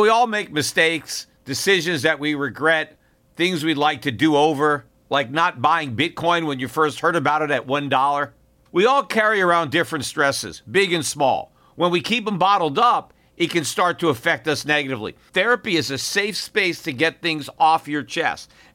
We all make mistakes, decisions that we regret, things we'd like to do over, like not buying Bitcoin when you first heard about it at $1. We all carry around different stresses, big and small. When we keep them bottled up, it can start to affect us negatively. Therapy is a safe space to get things off your chest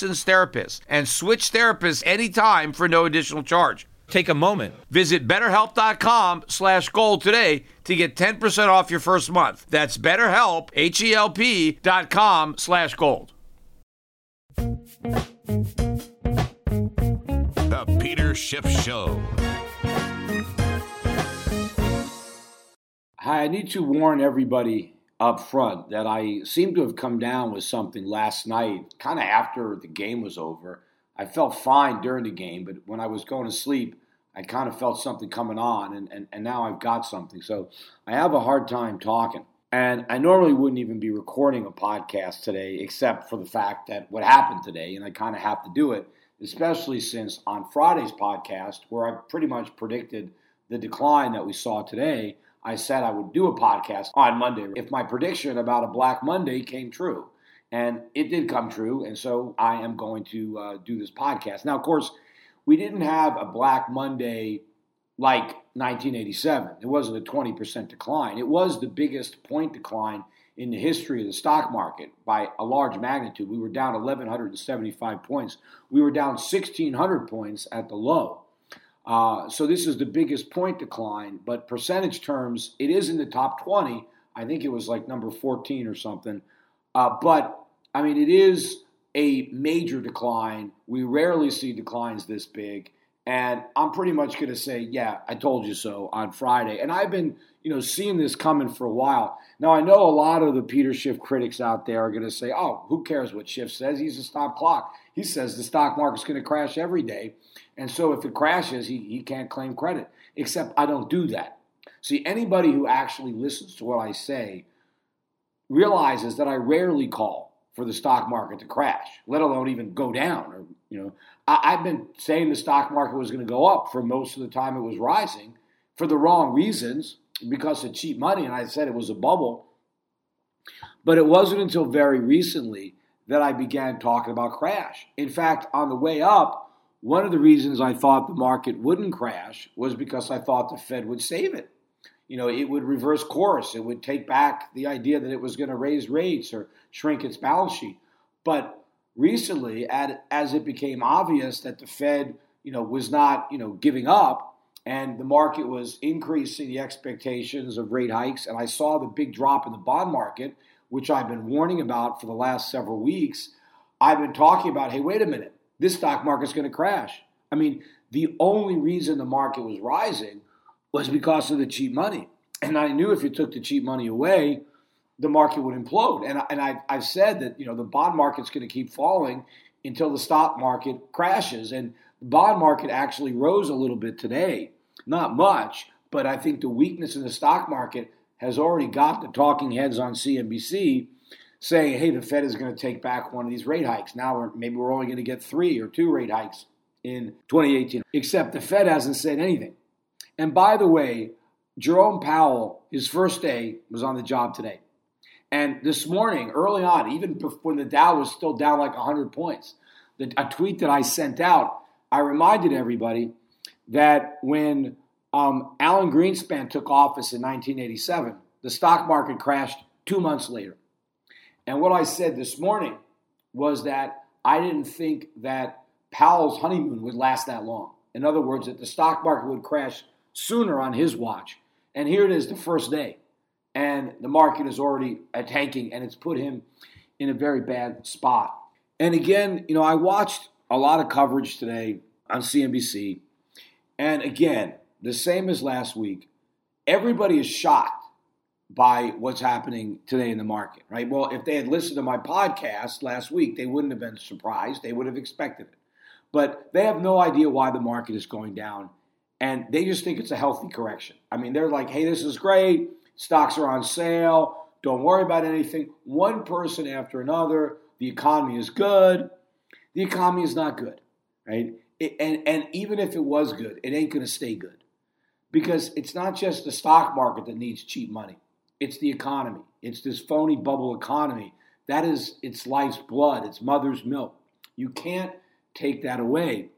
therapist and switch therapists anytime for no additional charge. Take a moment. Visit betterhelp.com slash gold today to get 10% off your first month. That's betterhelp, H-E-L-P dot com slash gold. The Peter Schiff Show. Hi, I need to warn everybody up front that I seem to have come down with something last night, kind of after the game was over. I felt fine during the game, but when I was going to sleep, I kind of felt something coming on, and, and, and now I've got something. So I have a hard time talking. And I normally wouldn't even be recording a podcast today, except for the fact that what happened today, and I kind of have to do it, especially since on Friday's podcast, where I pretty much predicted the decline that we saw today, I said I would do a podcast on Monday if my prediction about a Black Monday came true. And it did come true, and so I am going to uh, do this podcast. Now, of course, we didn't have a Black Monday like 1987. It wasn't a 20% decline. It was the biggest point decline in the history of the stock market by a large magnitude. We were down 1,175 points. We were down 1,600 points at the low. Uh, so this is the biggest point decline, but percentage terms, it is in the top 20. I think it was like number 14 or something. Uh, but I mean, it is a major decline. We rarely see declines this big. And I'm pretty much going to say, yeah, I told you so on Friday. And I've been, you know, seeing this coming for a while. Now, I know a lot of the Peter Schiff critics out there are going to say, oh, who cares what Schiff says? He's a stop clock. He says the stock market's going to crash every day. And so if it crashes, he, he can't claim credit. Except I don't do that. See, anybody who actually listens to what I say realizes that I rarely call for the stock market to crash, let alone even go down. Or you know, I, have been saying the stock market was going to go up for most of the time it was rising, for the wrong reasons because of cheap money, and I said it was a bubble. But it wasn't until very recently that I began talking about crash. In fact, on the way up, one of the reasons I thought the market wouldn't crash was because I thought the Fed would save it you know, it would reverse course. It would take back the idea that it was going to raise rates or shrink its balance sheet. But recently, as it became obvious that the Fed, you know, was not, you know, giving up, and the market was increasing the expectations of rate hikes, and I saw the big drop in the bond market, which I've been warning about for the last several weeks. I've been talking about, hey, wait a minute, this stock market's going to crash. I mean, the only reason the market was rising was because of the cheap money. And I knew if you took the cheap money away, the market would implode. And, and I've, I've said that, you know, the bond market's going to keep falling until the stock market crashes. And the bond market actually rose a little bit today. Not much, but I think the weakness in the stock market has already got the talking heads on CNBC saying, hey, the Fed is going to take back one of these rate hikes. Now we're, maybe we're only going to get three or two rate hikes in 2018, except the Fed hasn't said anything. And by the way, Jerome Powell, his first day was on the job today. And this morning, early on, even when the Dow was still down like 100 points, the, a tweet that I sent out, I reminded everybody that when um, Alan Greenspan took office in 1987, the stock market crashed two months later. And what I said this morning was that I didn't think that Powell's honeymoon would last that long. In other words, that the stock market would crash sooner on his watch. And here it is, the first day. And the market is already tanking, and it's put him in a very bad spot. And again, you know, I watched a lot of coverage today on CNBC. And again, the same as last week, everybody is shocked by what's happening today in the market, right? Well, if they had listened to my podcast last week, they wouldn't have been surprised. They would have expected it. But they have no idea why the market is going down. And they just think it's a healthy correction. I mean, they're like, hey, this is great. Stocks are on sale. Don't worry about anything. One person after another. The economy is good. The economy is not good, right? And, and even if it was good, it ain't going to stay good because it's not just the stock market that needs cheap money. It's the economy. It's this phony bubble economy. That is its life's blood, its mother's milk. You can't take that away.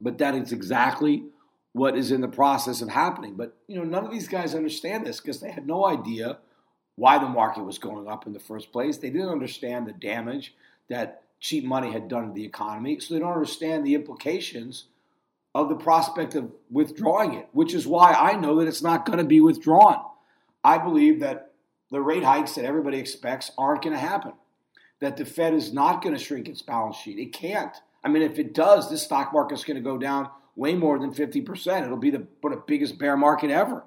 But that is exactly what is in the process of happening. But you know, none of these guys understand this because they had no idea why the market was going up in the first place. They didn't understand the damage that cheap money had done to the economy. So they don't understand the implications of the prospect of withdrawing it, which is why I know that it's not going to be withdrawn. I believe that the rate hikes that everybody expects aren't going to happen. That the Fed is not going to shrink its balance sheet. It can't. I mean, if it does, this stock market's going to go down way more than 50%. It'll be the, the biggest bear market ever.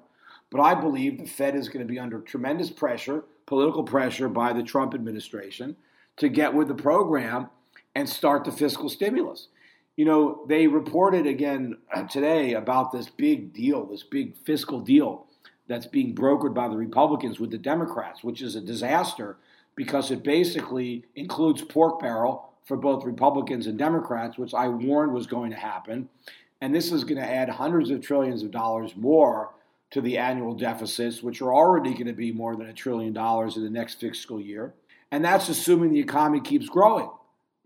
But I believe the Fed is going to be under tremendous pressure, political pressure by the Trump administration to get with the program and start the fiscal stimulus. You know, they reported again uh, today about this big deal, this big fiscal deal that's being brokered by the Republicans with the Democrats, which is a disaster because it basically includes pork barrel for both Republicans and Democrats, which I warned was going to happen. And this is going to add hundreds of trillions of dollars more to the annual deficits, which are already going to be more than a trillion dollars in the next fiscal year. And that's assuming the economy keeps growing.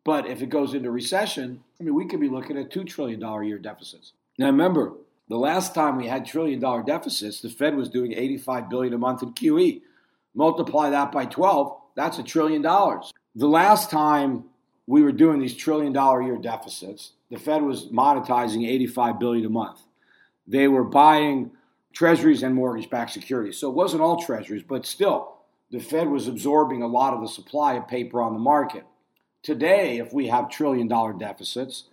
But if it goes into recession, I mean, we could be looking at $2 trillion a year deficits. Now, remember, the last time we had trillion dollar deficits, the Fed was doing 85 billion a month in QE. Multiply that by 12, that's a trillion dollars. The last time we were doing these trillion dollar year deficits, the Fed was monetizing 85 billion a month. They were buying treasuries and mortgage backed securities. So it wasn't all treasuries, but still, the Fed was absorbing a lot of the supply of paper on the market. Today, if we have trillion dollar deficits,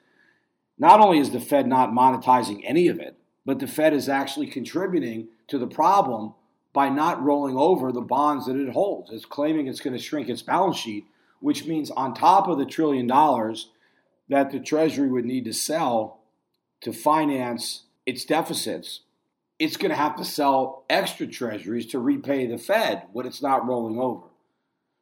not only is the Fed not monetizing any of it, but the Fed is actually contributing to the problem by not rolling over the bonds that it holds. It's claiming it's going to shrink its balance sheet, which means on top of the trillion dollars that the Treasury would need to sell to finance its deficits, it's going to have to sell extra treasuries to repay the Fed what it's not rolling over.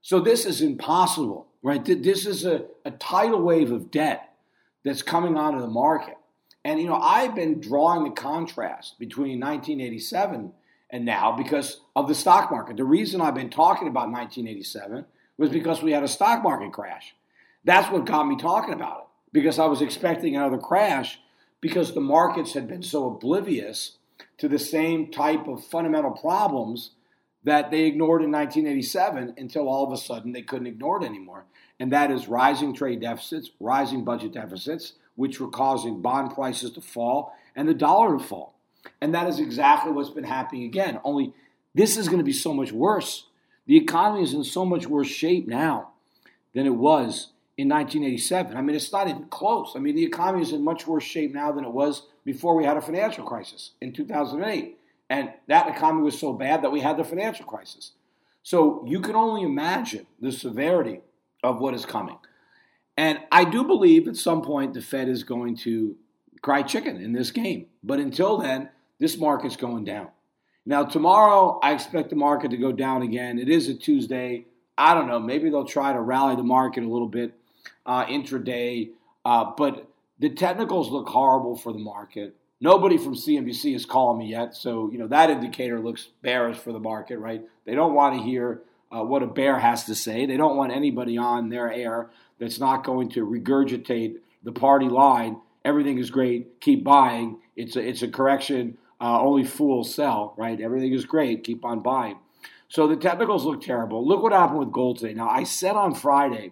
So this is impossible, right? This is a, a tidal wave of debt that's coming onto the market. And, you know, I've been drawing the contrast between 1987 and now because of the stock market. The reason I've been talking about 1987 was because we had a stock market crash. That's what got me talking about it because I was expecting another crash because the markets had been so oblivious to the same type of fundamental problems that they ignored in 1987 until all of a sudden they couldn't ignore it anymore. And that is rising trade deficits, rising budget deficits, which were causing bond prices to fall and the dollar to fall. And that is exactly what's been happening again. Only this is going to be so much worse. The economy is in so much worse shape now than it was in 1987. I mean, it's not even close. I mean, the economy is in much worse shape now than it was before we had a financial crisis in 2008. And that economy was so bad that we had the financial crisis. So you can only imagine the severity of what is coming. And I do believe at some point the Fed is going to cry chicken in this game. But until then, this market's going down. Now, tomorrow, I expect the market to go down again. It is a Tuesday. I don't know. Maybe they'll try to rally the market a little bit uh, intraday. Uh, but the technicals look horrible for the market. Nobody from CNBC is calling me yet. So, you know, that indicator looks bearish for the market, right? They don't want to hear uh, what a bear has to say. They don't want anybody on their air that's not going to regurgitate the party line. Everything is great. Keep buying. It's a, it's a correction. Uh, only fools sell, right? Everything is great. Keep on buying. So the technicals look terrible. Look what happened with gold today. Now, I said on Friday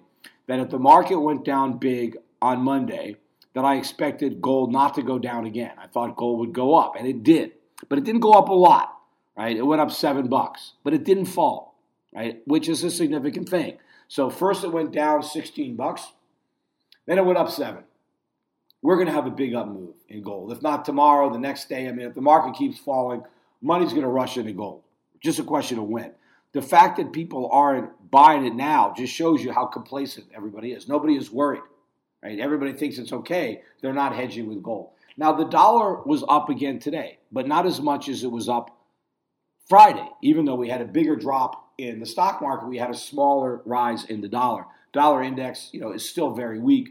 that if the market went down big on Monday, that I expected gold not to go down again. I thought gold would go up, and it did. But it didn't go up a lot, right? It went up seven bucks, but it didn't fall, right? Which is a significant thing. So first it went down 16 bucks, then it went up seven we're going to have a big up move in gold. If not tomorrow, the next day. I mean, if the market keeps falling, money's going to rush into gold. Just a question of when. The fact that people aren't buying it now just shows you how complacent everybody is. Nobody is worried, right? Everybody thinks it's okay. They're not hedging with gold. Now, the dollar was up again today, but not as much as it was up Friday. Even though we had a bigger drop in the stock market, we had a smaller rise in the dollar. Dollar index, you know, is still very weak.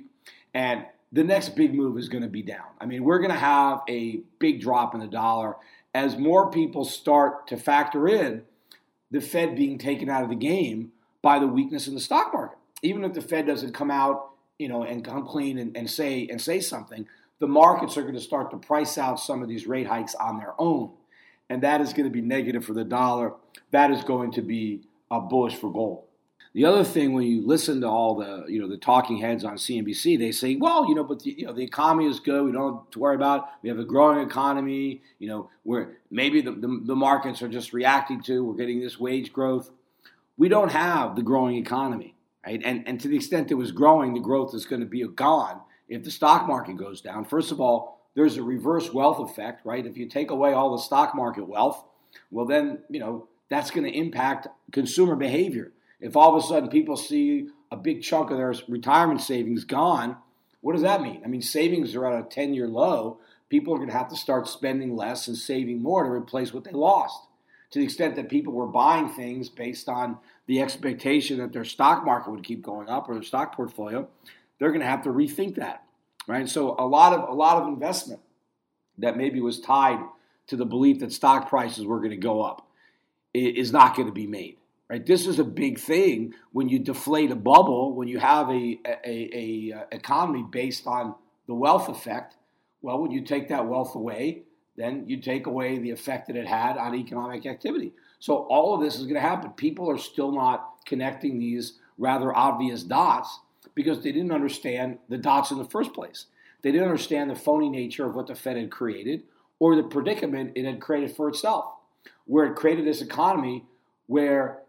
And the next big move is going to be down. I mean, we're going to have a big drop in the dollar as more people start to factor in the Fed being taken out of the game by the weakness in the stock market. Even if the Fed doesn't come out, you know, and come clean and, and say and say something, the markets are going to start to price out some of these rate hikes on their own, and that is going to be negative for the dollar. That is going to be a bullish for gold. The other thing, when you listen to all the you know the talking heads on CNBC, they say, well, you know, but the, you know the economy is good. We don't have to worry about. It. We have a growing economy. You know, where maybe the, the, the markets are just reacting to. We're getting this wage growth. We don't have the growing economy, right? And and to the extent it was growing, the growth is going to be gone if the stock market goes down. First of all, there's a reverse wealth effect, right? If you take away all the stock market wealth, well, then you know that's going to impact consumer behavior if all of a sudden people see a big chunk of their retirement savings gone, what does that mean? I mean, savings are at a 10 year low. People are going to have to start spending less and saving more to replace what they lost. To the extent that people were buying things based on the expectation that their stock market would keep going up or their stock portfolio, they're going to have to rethink that, right? So a lot of a lot of investment that maybe was tied to the belief that stock prices were going to go up is not going to be made right? This is a big thing when you deflate a bubble, when you have a, a, a, a, uh, economy based on the wealth effect. Well, when you take that wealth away, then you take away the effect that it had on economic activity. So all of this is going to happen. People are still not connecting these rather obvious dots because they didn't understand the dots in the first place. They didn't understand the phony nature of what the Fed had created or the predicament it had created for itself, where it created this economy where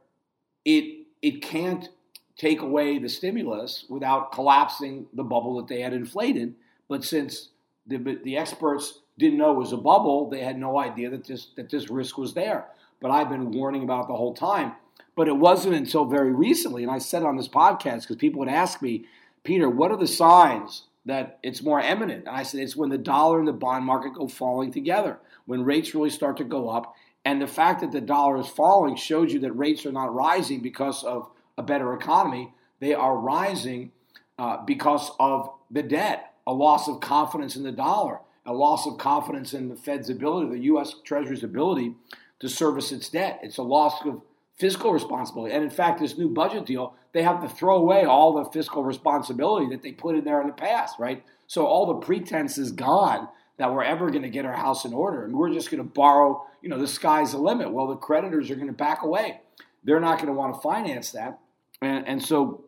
it it can't take away the stimulus without collapsing the bubble that they had inflated. But since the, the experts didn't know it was a bubble, they had no idea that this that this risk was there. But I've been warning about the whole time. But it wasn't until very recently, and I said on this podcast because people would ask me, Peter, what are the signs that it's more eminent? And I said it's when the dollar and the bond market go falling together, when rates really start to go up, and the fact that the dollar is falling shows you that rates are not rising because of a better economy. They are rising uh, because of the debt, a loss of confidence in the dollar, a loss of confidence in the Fed's ability, the U.S. Treasury's ability to service its debt. It's a loss of fiscal responsibility. And in fact, this new budget deal, they have to throw away all the fiscal responsibility that they put in there in the past, right? So all the pretense is gone that we're ever going to get our house in order. And we're just going to borrow, you know, the sky's the limit. Well, the creditors are going to back away. They're not going to want to finance that. And, and so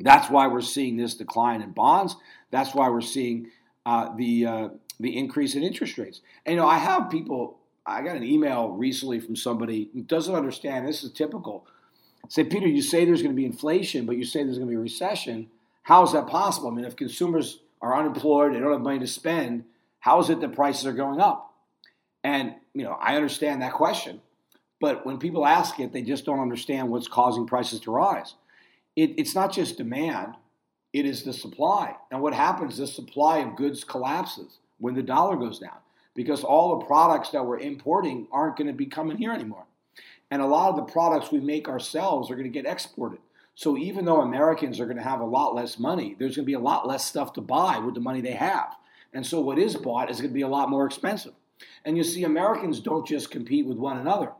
that's why we're seeing this decline in bonds. That's why we're seeing uh, the, uh, the increase in interest rates. And, you know, I have people, I got an email recently from somebody who doesn't understand. This is typical. Say, Peter, you say there's going to be inflation, but you say there's going to be a recession. How is that possible? I mean, if consumers are unemployed, they don't have money to spend, how is it that prices are going up? And, you know, I understand that question. But when people ask it, they just don't understand what's causing prices to rise. It, it's not just demand, it is the supply. And what happens, the supply of goods collapses when the dollar goes down. because all the products that we're importing aren't going to be coming here anymore. And a lot of the products we make ourselves are going to get exported. So even though Americans are going to have a lot less money, there's going to be a lot less stuff to buy with the money they have. And so what is bought is going to be a lot more expensive. And you see, Americans don't just compete with one another.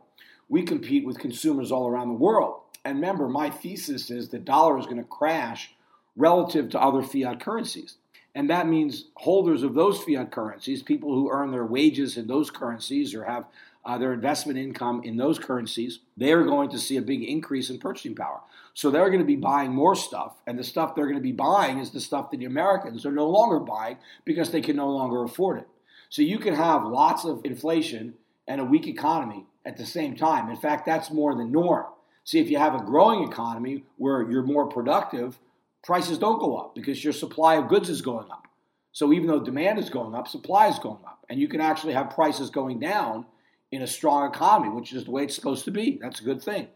We compete with consumers all around the world. And remember, my thesis is the dollar is going to crash relative to other fiat currencies. And that means holders of those fiat currencies, people who earn their wages in those currencies or have uh, their investment income in those currencies, they are going to see a big increase in purchasing power. So they're going to be buying more stuff, and the stuff they're going to be buying is the stuff that the Americans are no longer buying because they can no longer afford it. So you can have lots of inflation and a weak economy at the same time. In fact, that's more the norm. See, if you have a growing economy where you're more productive, prices don't go up because your supply of goods is going up. So even though demand is going up, supply is going up. And you can actually have prices going down in a strong economy, which is the way it's supposed to be. That's a good thing.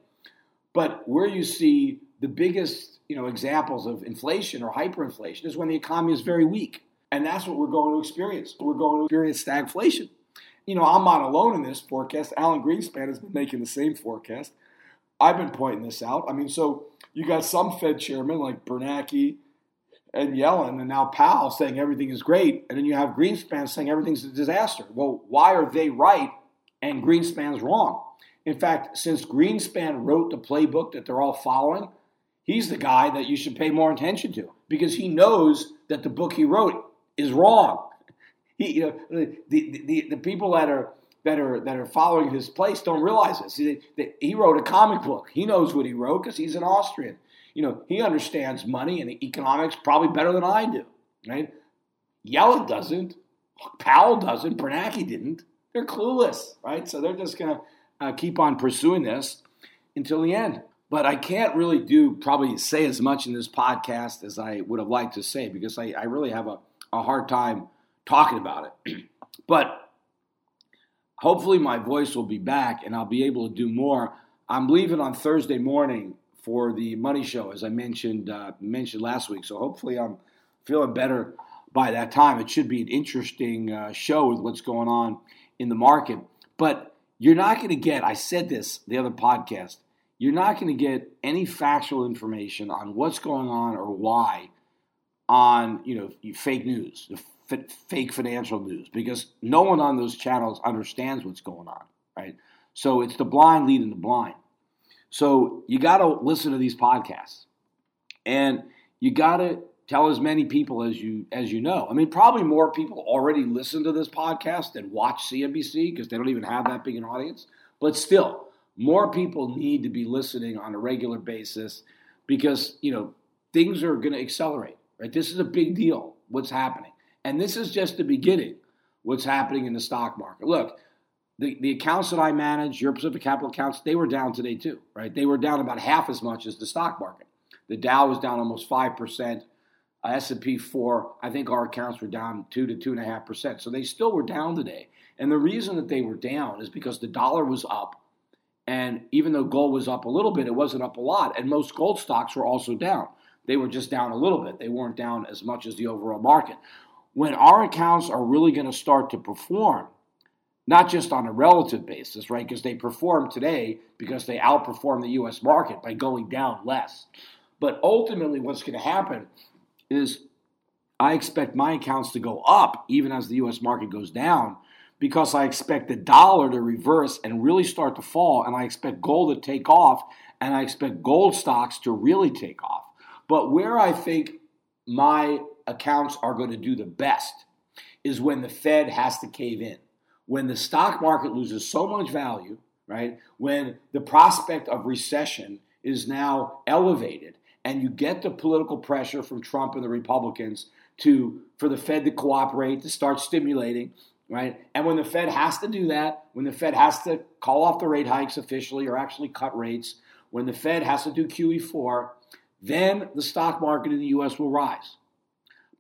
But where you see the biggest, you know, examples of inflation or hyperinflation is when the economy is very weak. And that's what we're going to experience. We're going to experience stagflation. You know, I'm not alone in this forecast. Alan Greenspan has been making the same forecast. I've been pointing this out. I mean, so you got some Fed chairman like Bernanke and Yellen and now Powell saying everything is great, and then you have Greenspan saying everything's a disaster. Well, why are they right and Greenspan's wrong? In fact, since Greenspan wrote the playbook that they're all following, he's the guy that you should pay more attention to because he knows that the book he wrote is wrong. He, you know, the, the, the, people that are that are that are following his place don't realize this. He, he wrote a comic book. He knows what he wrote because he's an Austrian. You know, he understands money and economics probably better than I do. Right? Yellen doesn't. Powell doesn't. Bernanke didn't. They're clueless, right? So they're just going to uh, keep on pursuing this until the end. But I can't really do probably say as much in this podcast as I would have liked to say because I, I really have a, a hard time talking about it. but hopefully my voice will be back and I'll be able to do more. I'm leaving on Thursday morning for the money show, as I mentioned uh, mentioned last week. So hopefully I'm feeling better by that time. It should be an interesting uh, show with what's going on in the market. But you're not going to get. I said this the other podcast. You're not going to get any factual information on what's going on or why on you know fake news, fake financial news because no one on those channels understands what's going on, right? So it's the blind leading the blind. So you got to listen to these podcasts, and you got to tell as many people as you as you know. I mean, probably more people already listen to this podcast than watch CNBC because they don't even have that big an audience. But still, more people need to be listening on a regular basis because you know things are going to accelerate. Right? This is a big deal. What's happening? And this is just the beginning, what's happening in the stock market. Look, the, the accounts that I manage, Euro Pacific Capital accounts, they were down today too, right? They were down about half as much as the stock market. The Dow was down almost 5%. Uh, S&P 4, I think our accounts were down 2 to 2.5%. So they still were down today. And the reason that they were down is because the dollar was up. And even though gold was up a little bit, it wasn't up a lot. And most gold stocks were also down. They were just down a little bit. They weren't down as much as the overall market when our accounts are really going to start to perform, not just on a relative basis, right? Because they perform today because they outperform the US market by going down less. But ultimately, what's going to happen is I expect my accounts to go up even as the US market goes down because I expect the dollar to reverse and really start to fall, and I expect gold to take off, and I expect gold stocks to really take off. But where I think my accounts are going to do the best is when the Fed has to cave in. When the stock market loses so much value, right? When the prospect of recession is now elevated and you get the political pressure from Trump and the Republicans to for the Fed to cooperate, to start stimulating, right? And when the Fed has to do that, when the Fed has to call off the rate hikes officially or actually cut rates, when the Fed has to do QE4, then the stock market in the US will rise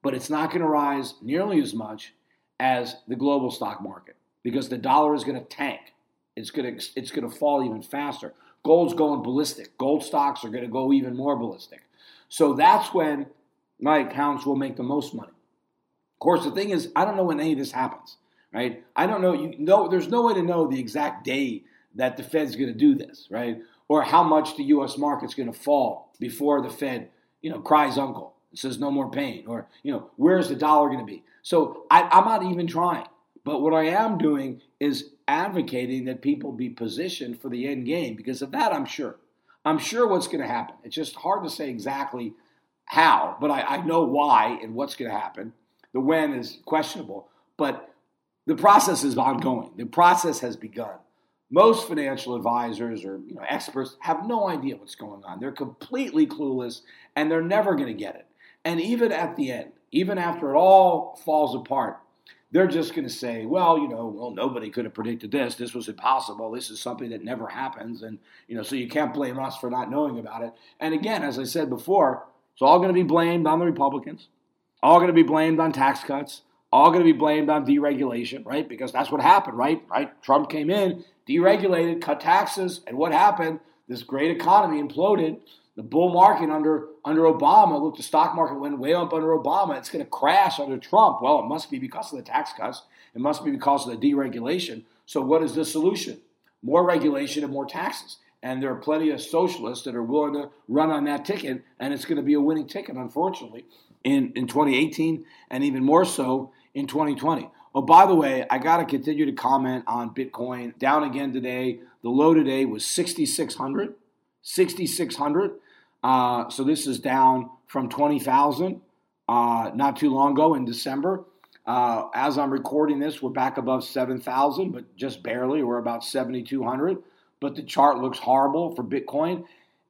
but it's not going to rise nearly as much as the global stock market because the dollar is going to tank. It's going to it's going to fall even faster. Gold's going ballistic. Gold stocks are going to go even more ballistic. So that's when my accounts will make the most money. Of course, the thing is, I don't know when any of this happens, right? I don't know. You know, there's no way to know the exact day that the Fed's going to do this, right? Or how much the U.S. market's going to fall before the Fed, you know, cries uncle and says no more pain, or you know, where's the dollar going to be? So I, I'm not even trying. But what I am doing is advocating that people be positioned for the end game because of that, I'm sure. I'm sure what's going to happen. It's just hard to say exactly how, but I, I know why and what's going to happen. The when is questionable, but the process is ongoing. The process has begun. Most financial advisors or you know, experts have no idea what's going on. They're completely clueless and they're never going to get it. And even at the end, even after it all falls apart, they're just going to say, well, you know, well, nobody could have predicted this. This was impossible. This is something that never happens. And, you know, so you can't blame us for not knowing about it. And again, as I said before, it's all going to be blamed on the Republicans, all going to be blamed on tax cuts, all going to be blamed on deregulation, right? Because that's what happened, right? Right? Trump came in, deregulated, cut taxes, and what happened? This great economy imploded the bull market under under Obama, look, the stock market went way up under Obama. It's going to crash under Trump. Well, it must be because of the tax cuts. It must be because of the deregulation. So, what is the solution? More regulation and more taxes. And there are plenty of socialists that are willing to run on that ticket, and it's going to be a winning ticket, unfortunately, in, in 2018 and even more so in 2020. Oh, by the way, I got to continue to comment on Bitcoin. Down again today. The low today was 6,600. 6,600. Uh, so this is down from 20,000 uh, not too long ago in December. Uh, as I'm recording this, we're back above 7,000, but just barely. We're about 7,200. But the chart looks horrible for Bitcoin.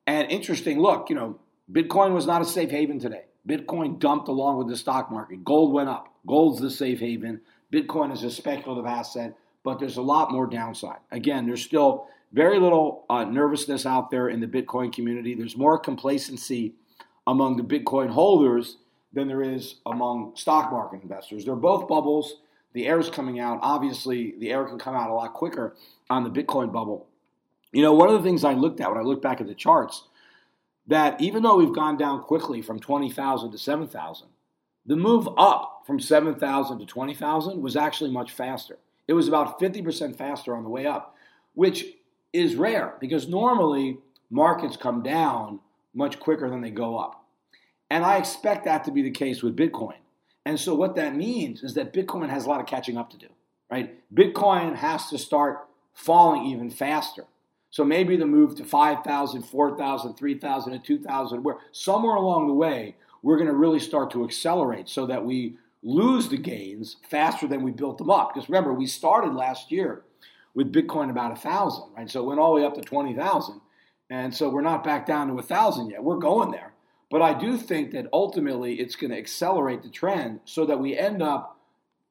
And interesting, look, you know, Bitcoin was not a safe haven today. Bitcoin dumped along with the stock market. Gold went up. Gold's the safe haven. Bitcoin is a speculative asset, but there's a lot more downside. Again, there's still very little uh, nervousness out there in the Bitcoin community. There's more complacency among the Bitcoin holders than there is among stock market investors. They're both bubbles. The air is coming out. Obviously, the air can come out a lot quicker on the Bitcoin bubble. You know, one of the things I looked at when I looked back at the charts, that even though we've gone down quickly from 20,000 to 7,000, the move up from 7,000 to 20,000 was actually much faster. It was about 50% faster on the way up, which is rare because normally markets come down much quicker than they go up. And I expect that to be the case with Bitcoin. And so what that means is that Bitcoin has a lot of catching up to do, right? Bitcoin has to start falling even faster. So maybe the move to 5,000, 4,000, 3,000, and 2,000, where somewhere along the way, we're going to really start to accelerate so that we lose the gains faster than we built them up. Because remember, we started last year with Bitcoin about a thousand, right? So it went all the way up to twenty thousand, and so we're not back down to a thousand yet. We're going there, but I do think that ultimately it's going to accelerate the trend so that we end up,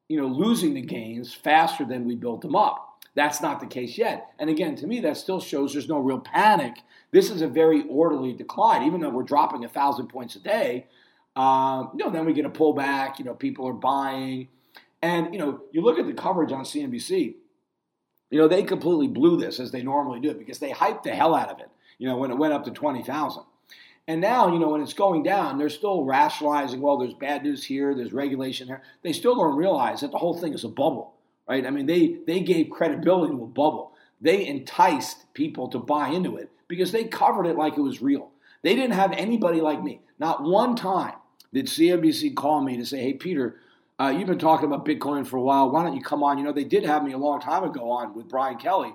you know, losing the gains faster than we built them up. That's not the case yet. And again, to me, that still shows there's no real panic. This is a very orderly decline, even though we're dropping a thousand points a day. Um, you know, then we get a pullback. You know, people are buying, and you know, you look at the coverage on CNBC you know, they completely blew this as they normally do because they hyped the hell out of it, you know, when it went up to 20,000. And now, you know, when it's going down, they're still rationalizing, well, there's bad news here, there's regulation there. They still don't realize that the whole thing is a bubble, right? I mean, they, they gave credibility to a bubble. They enticed people to buy into it because they covered it like it was real. They didn't have anybody like me. Not one time did CNBC call me to say, hey, Peter, uh, you've been talking about Bitcoin for a while. Why don't you come on? You know, they did have me a long time ago on with Brian Kelly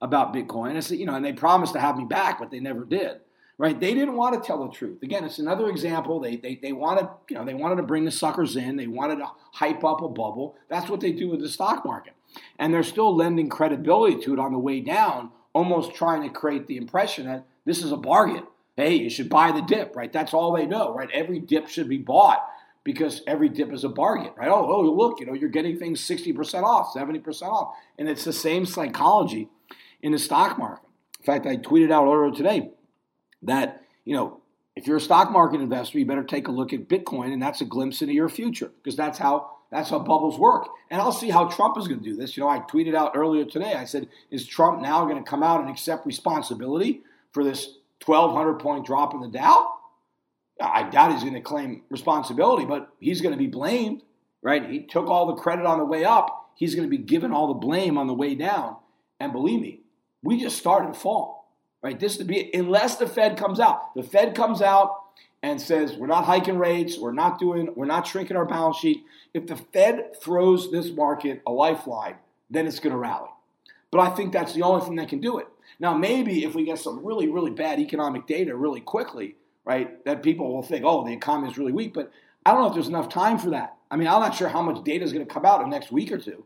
about Bitcoin. I said, you know, and they promised to have me back, but they never did. Right? They didn't want to tell the truth. Again, it's another example. They they they wanted, you know, they wanted to bring the suckers in. They wanted to hype up a bubble. That's what they do with the stock market. And they're still lending credibility to it on the way down, almost trying to create the impression that this is a bargain. Hey, you should buy the dip, right? That's all they know, right? Every dip should be bought because every dip is a bargain, right? Oh, oh, look, you know, you're getting things 60% off, 70% off. And it's the same psychology in the stock market. In fact, I tweeted out earlier today that, you know, if you're a stock market investor, you better take a look at Bitcoin, and that's a glimpse into your future because that's how that's how bubbles work. And I'll see how Trump is going to do this. You know, I tweeted out earlier today. I said, is Trump now going to come out and accept responsibility for this 1,200 point drop in the Dow? I doubt he's going to claim responsibility, but he's going to be blamed, right? He took all the credit on the way up. he's going to be given all the blame on the way down. And believe me, we just started to fall. Right? This to be unless the Fed comes out. The Fed comes out and says we're not hiking rates, we're not doing, we're not shrinking our balance sheet. If the Fed throws this market a lifeline, then it's going to rally. But I think that's the only thing that can do it. Now, maybe if we get some really, really bad economic data really quickly, right, that people will think, oh, the economy is really weak. But I don't know if there's enough time for that. I mean, I'm not sure how much data is going to come out in the next week or two.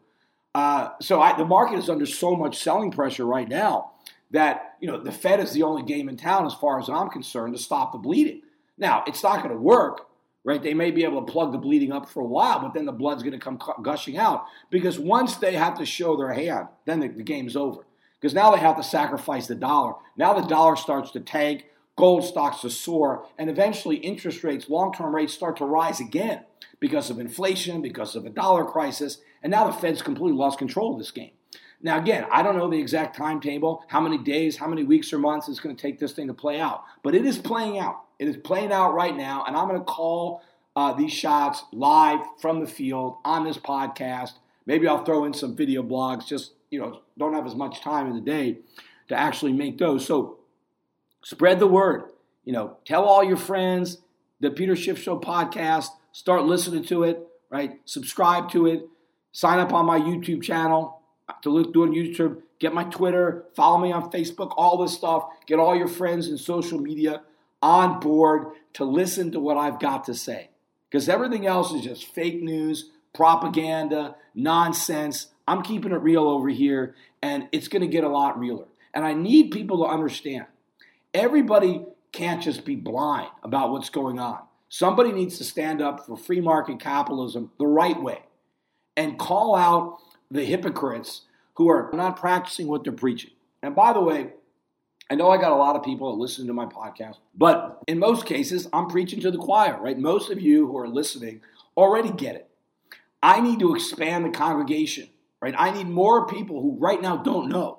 Uh, so I, the market is under so much selling pressure right now that you know the Fed is the only game in town, as far as I'm concerned, to stop the bleeding. Now, it's not going to work, right? They may be able to plug the bleeding up for a while, but then the blood's going to come gushing out because once they have to show their hand, then the, the game's over. Because now they have to sacrifice the dollar. Now the dollar starts to tank, gold stocks to soar, and eventually interest rates, long term rates, start to rise again because of inflation, because of a dollar crisis, and now the Fed's completely lost control of this game. Now, again, I don't know the exact timetable, how many days, how many weeks or months it's going to take this thing to play out, but it is playing out. It is playing out right now, and I'm going to call uh, these shots live from the field on this podcast. Maybe I'll throw in some video blogs. Just you know, don't have as much time in the day to actually make those. So spread the word. You know, tell all your friends the Peter Schiff Show podcast. Start listening to it. Right, subscribe to it. Sign up on my YouTube channel uh, to look on YouTube. Get my Twitter. Follow me on Facebook. All this stuff. Get all your friends in social media on board to listen to what I've got to say. Because everything else is just fake news, propaganda, nonsense. I'm keeping it real over here, and it's going to get a lot realer. And I need people to understand everybody can't just be blind about what's going on. Somebody needs to stand up for free market capitalism the right way and call out the hypocrites who are not practicing what they're preaching. And by the way, I know I got a lot of people that listen to my podcast, but in most cases, I'm preaching to the choir, right? Most of you who are listening already get it. I need to expand the congregation, right? I need more people who right now don't know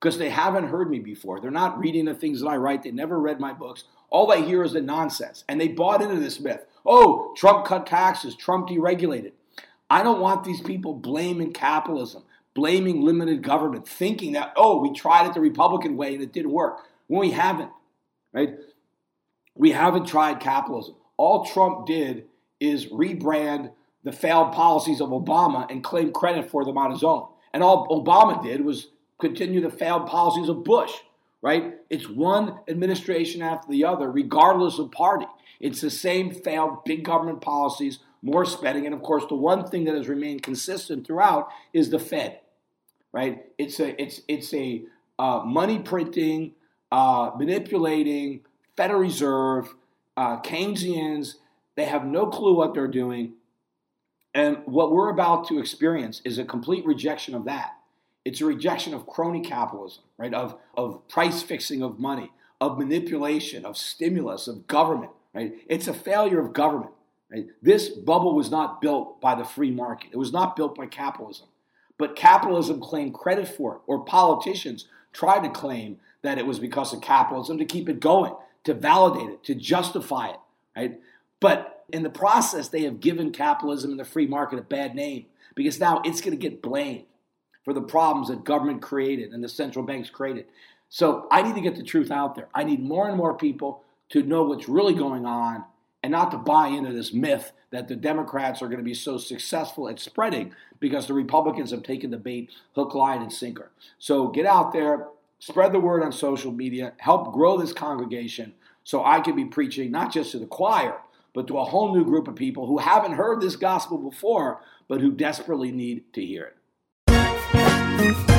because they haven't heard me before. They're not reading the things that I write, they never read my books. All they hear is the nonsense, and they bought into this myth. Oh, Trump cut taxes, Trump deregulated. I don't want these people blaming capitalism blaming limited government, thinking that, oh, we tried it the Republican way and it didn't work. When we haven't, right? We haven't tried capitalism. All Trump did is rebrand the failed policies of Obama and claim credit for them on his own. And all Obama did was continue the failed policies of Bush, right? It's one administration after the other, regardless of party. It's the same failed big government policies, more spending. And of course, the one thing that has remained consistent throughout is the Fed right? It's a it's it's a uh, money printing, uh, manipulating Federal Reserve, uh, Keynesians. They have no clue what they're doing, and what we're about to experience is a complete rejection of that. It's a rejection of crony capitalism, right? Of of price fixing of money, of manipulation, of stimulus, of government, right? It's a failure of government. Right? This bubble was not built by the free market. It was not built by capitalism. But capitalism claimed credit for it, or politicians tried to claim that it was because of capitalism to keep it going, to validate it, to justify it, right? But in the process, they have given capitalism and the free market a bad name because now it's going to get blamed for the problems that government created and the central banks created. So I need to get the truth out there. I need more and more people to know what's really going on and not to buy into this myth that the Democrats are going to be so successful at spreading because the Republicans have taken the bait hook, line, and sinker. So get out there, spread the word on social media, help grow this congregation so I can be preaching not just to the choir, but to a whole new group of people who haven't heard this gospel before, but who desperately need to hear it.